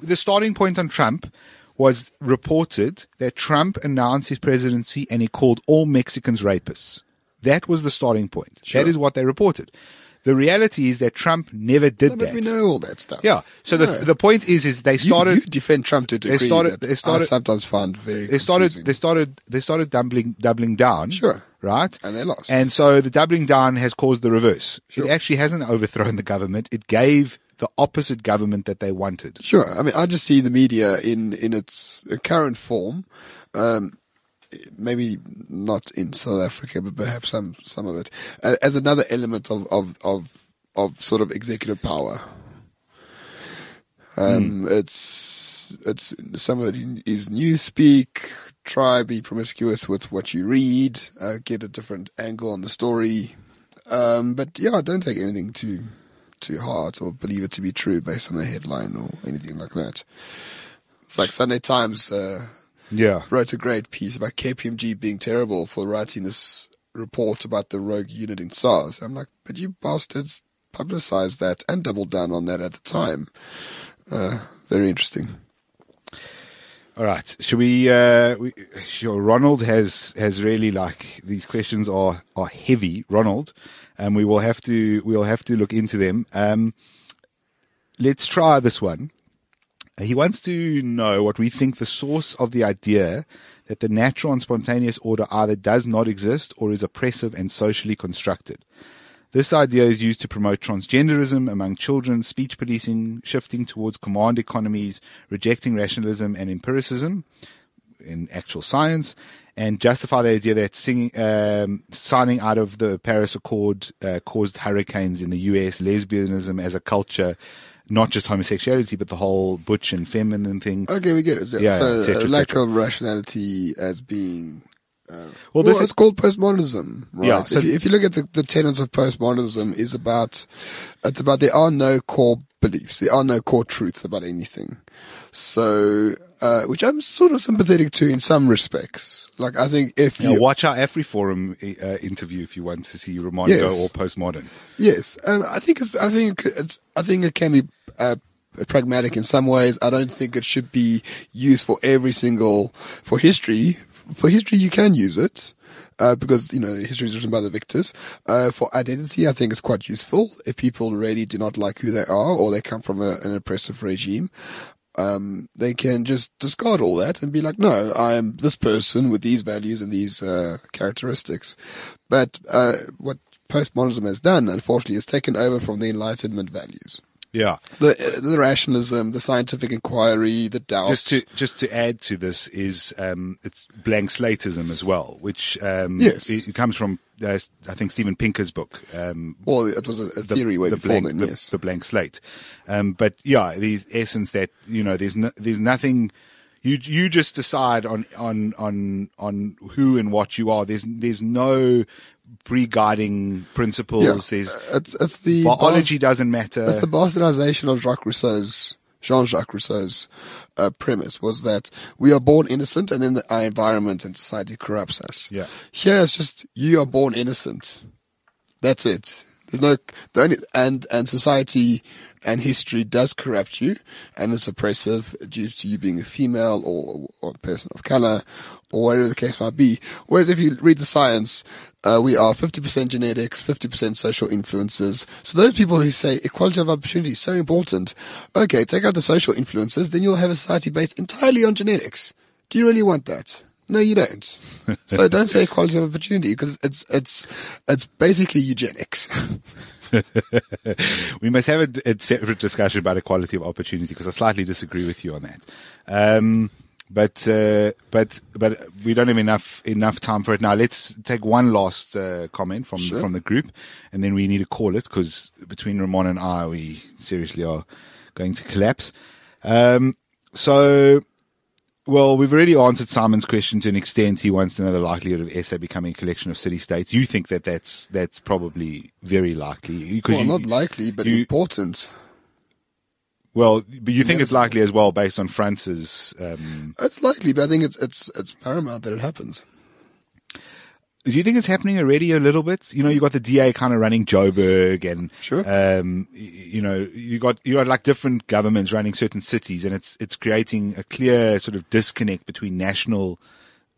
the starting point on Trump was reported that Trump announced his presidency and he called all Mexicans rapists. That was the starting point. Sure. That is what they reported. The reality is that Trump never did No, but that. we know all that stuff. Yeah. So No. the the point is is they started You, defend Trump to degree started- that they started- I sometimes find very. they started confusing. they started they started doubling doubling down. Sure. Right? And they lost. And so the doubling down has caused the reverse. Sure. It actually hasn't overthrown the government. It gave the opposite government that they wanted. Sure. I mean, I just see the media in in its current form. Um, maybe not in South Africa, but perhaps some some of it uh, as another element of of of of sort of executive power. Um, it's it's some of it is newspeak. Try be promiscuous with what you read. Uh, get a different angle on the story. Um, but yeah, don't take anything too to heart or believe it to be true based on a headline or anything like that. It's like Sunday Times uh, Yeah. wrote a great piece about KPMG being terrible for writing this report about the rogue unit in SARS. I'm like, but you bastards publicized that and doubled down on that at the time. Uh, very interesting. All right. Should we, uh, we, sure. Ronald has, has really like, these questions are, are heavy, Ronald. And we will have to, we'll have to look into them. Um, let's try this one. He wants to know what we think the source of the idea that the natural and spontaneous order either does not exist or is oppressive and socially constructed. This idea is used to promote transgenderism among children, speech policing, shifting towards command economies, rejecting rationalism and empiricism in actual science, and justify the idea that singing, um, signing out of the Paris Accord uh, caused hurricanes in the US, lesbianism as a culture, not just homosexuality, but the whole butch and feminine thing. Okay, we get it. So, Yeah, so et cetera, a et lack of rationality as being Well, Well, this it's is, called postmodernism, right? Yeah, so- if, you, if you look at the, the tenets of postmodernism, is about it's about there are no core beliefs, there are no core truths about anything. So, uh, which I'm sort of sympathetic to in some respects. Like, I think if yeah, you watch our AfriForum uh, interview if you want to see Ramondo Yes. or postmodern. Yes, and I think it's, I think it's, I think it can be uh, pragmatic in some ways. I don't think it should be used for every single for history. For history, you can use it. Uh, because, you know, history is written by the victors. Uh, for identity, I think it's quite useful if people really do not like who they are or they come from a, an oppressive regime. Um, they can just discard all that and be like, no, I am this person with these values and these, uh, characteristics. But, uh, what postmodernism has done, unfortunately, is taken over from the Enlightenment values. Yeah. The, the rationalism, the scientific inquiry, the doubt. Just to just to add to this is um, it's blank slatism as well, which um, Yes. it, comes from uh, I think Steven Pinker's book. Um, well, it was a, a the, theory way the before blank, then, the, yes. the blank slate. Um, but yeah, the essence that you know, there's no, there's nothing. You you just decide on on on on who and what you are. There's there's no pre-guiding principles. yeah. There's it's, it's the biology bas- doesn't matter. It's the bastardization of Jacques Rousseau's Jean-Jacques Rousseau's uh, premise was that we are born innocent and then the, our environment and society corrupts us. Yeah. Here it's just you are born innocent. That's it. There's no the only and and society and history does corrupt you and it's oppressive due to you being a female or or a person of color or whatever the case might be. Whereas if you read the science, uh, we are 50% genetics, 50% social influences. So those people who say equality of opportunity is so important, okay, take out the social influences, then you'll have a society based entirely on genetics. Do you really want that? No, you don't. so don't say equality of opportunity because it's it's it's basically eugenics. we must have a, a, separate discussion about equality of opportunity because I slightly disagree with you on that. Um, but uh, but but we don't have enough enough time for it now. Let's take one last uh, comment from Sure. from the group, and then we need to call it because between Ramon and I, we seriously are going to collapse. Um, so. Well, we've already answered Simon's question to an extent. He wants to know the likelihood of SA becoming a collection of city states. You think that that's that's probably very likely because well, you, not likely, but you- important. Well, but you think it's likely as well based on France's. Um, It's likely, but I think it's it's it's paramount that it happens. do you think it's happening already a little bit? You know, you got the DA kind of running Joburg, and Sure. um, you know, you got you got like different governments running certain cities, and it's it's creating a clear sort of disconnect between national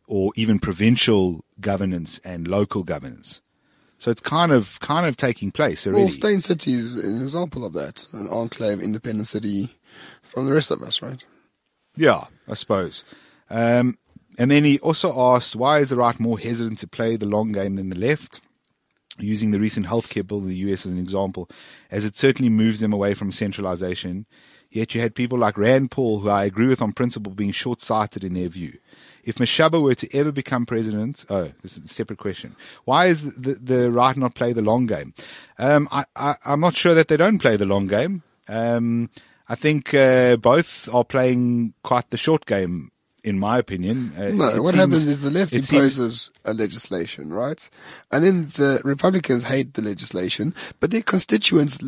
or even provincial governance and local governance. So it's kind of kind of taking place already. Well, Steyn City is an example of that, an enclave, independent city from the rest of us, right? Yeah, I suppose. Um, and then he also asked, why is the right more hesitant to play the long game than the left? Using the recent healthcare bill in the US as an example, as it certainly moves them away from centralization. Yet you had people like Rand Paul, who I agree with on principle, being short sighted in their view. If Mashaba were to ever become president, oh, this is a separate question. Why is the, the, right not play the long game? Um, I, I, I'm not sure that they don't play the long game. Um, I think uh, both are playing quite the short game, in my opinion. Uh, No, what seems- happens is the left it seems- imposes a legislation, right? And then the Republicans hate the legislation, but their constituents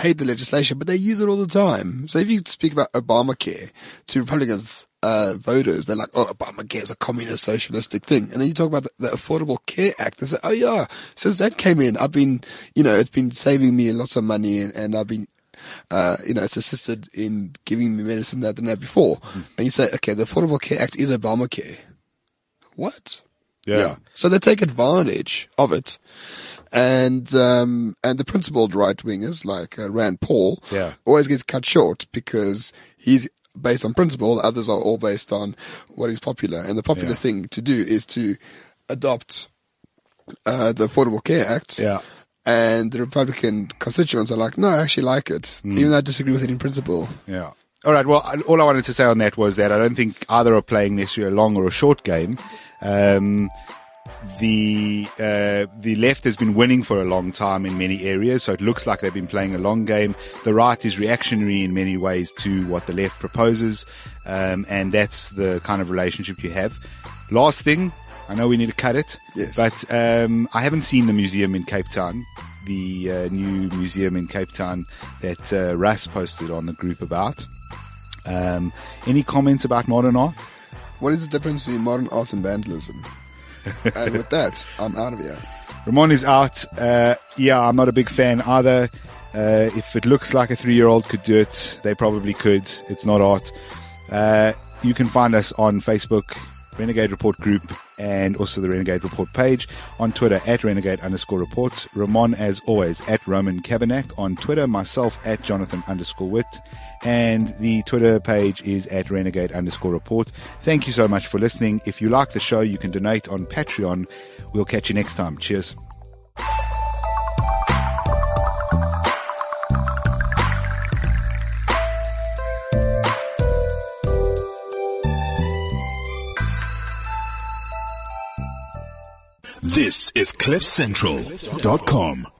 hate the legislation, but they use it all the time. So if you speak about Obamacare to Republicans, uh, voters, they're like, oh, Obamacare is a communist socialistic thing. And then you talk about the, the Affordable Care Act, they say, oh yeah, since that came in, I've been, you know, it's been saving me lots of money and, and I've been, uh, you know, it's assisted in giving me medicine that I didn't have before. And you say, okay, the Affordable Care Act is Obamacare. What? yeah. Yeah. So they take advantage of it. And, um, and the principled right wingers like uh, Rand Paul Yeah. always gets cut short because he's based on principle. Others are all based on what is popular. And the popular Yeah. thing to do is to adopt, uh, the Affordable Care Act. Yeah. And the Republican constituents are like, no, I actually like it. Hmm. Even though I disagree with it in principle. Yeah. All right. Well, all I wanted to say on that was that I don't think either are playing necessarily a long or a short game. Um, the uh, the left has been winning for a long time in many areas, so it looks like they've been playing a long game. The right is reactionary in many ways to what the left proposes, um, and that's the kind of relationship you have. Last thing, I know we need to cut it, Yes. but um, I haven't seen the museum in Cape Town, the uh, new museum in Cape Town that uh, Russ posted on the group about. Um, any comments about modern art? What is the difference between modern art and vandalism? and with that, I'm out of here. Ramon is out. Uh, yeah, I'm not a big fan either. Uh, if it looks like a three-year-old could do it, they probably could. It's not art. Uh, you can find us on Facebook, Renegade Report Group, and also the Renegade Report page. On Twitter, at Renegade underscore report. Ramon, as always, at Roman Kabanak. On Twitter, myself, at Jonathan underscore wit. And the Twitter page is at Renegade underscore report. Thank you so much for listening. If you like the show, you can donate on Patreon. We'll catch you next time. Cheers. This is CliffCentral.com.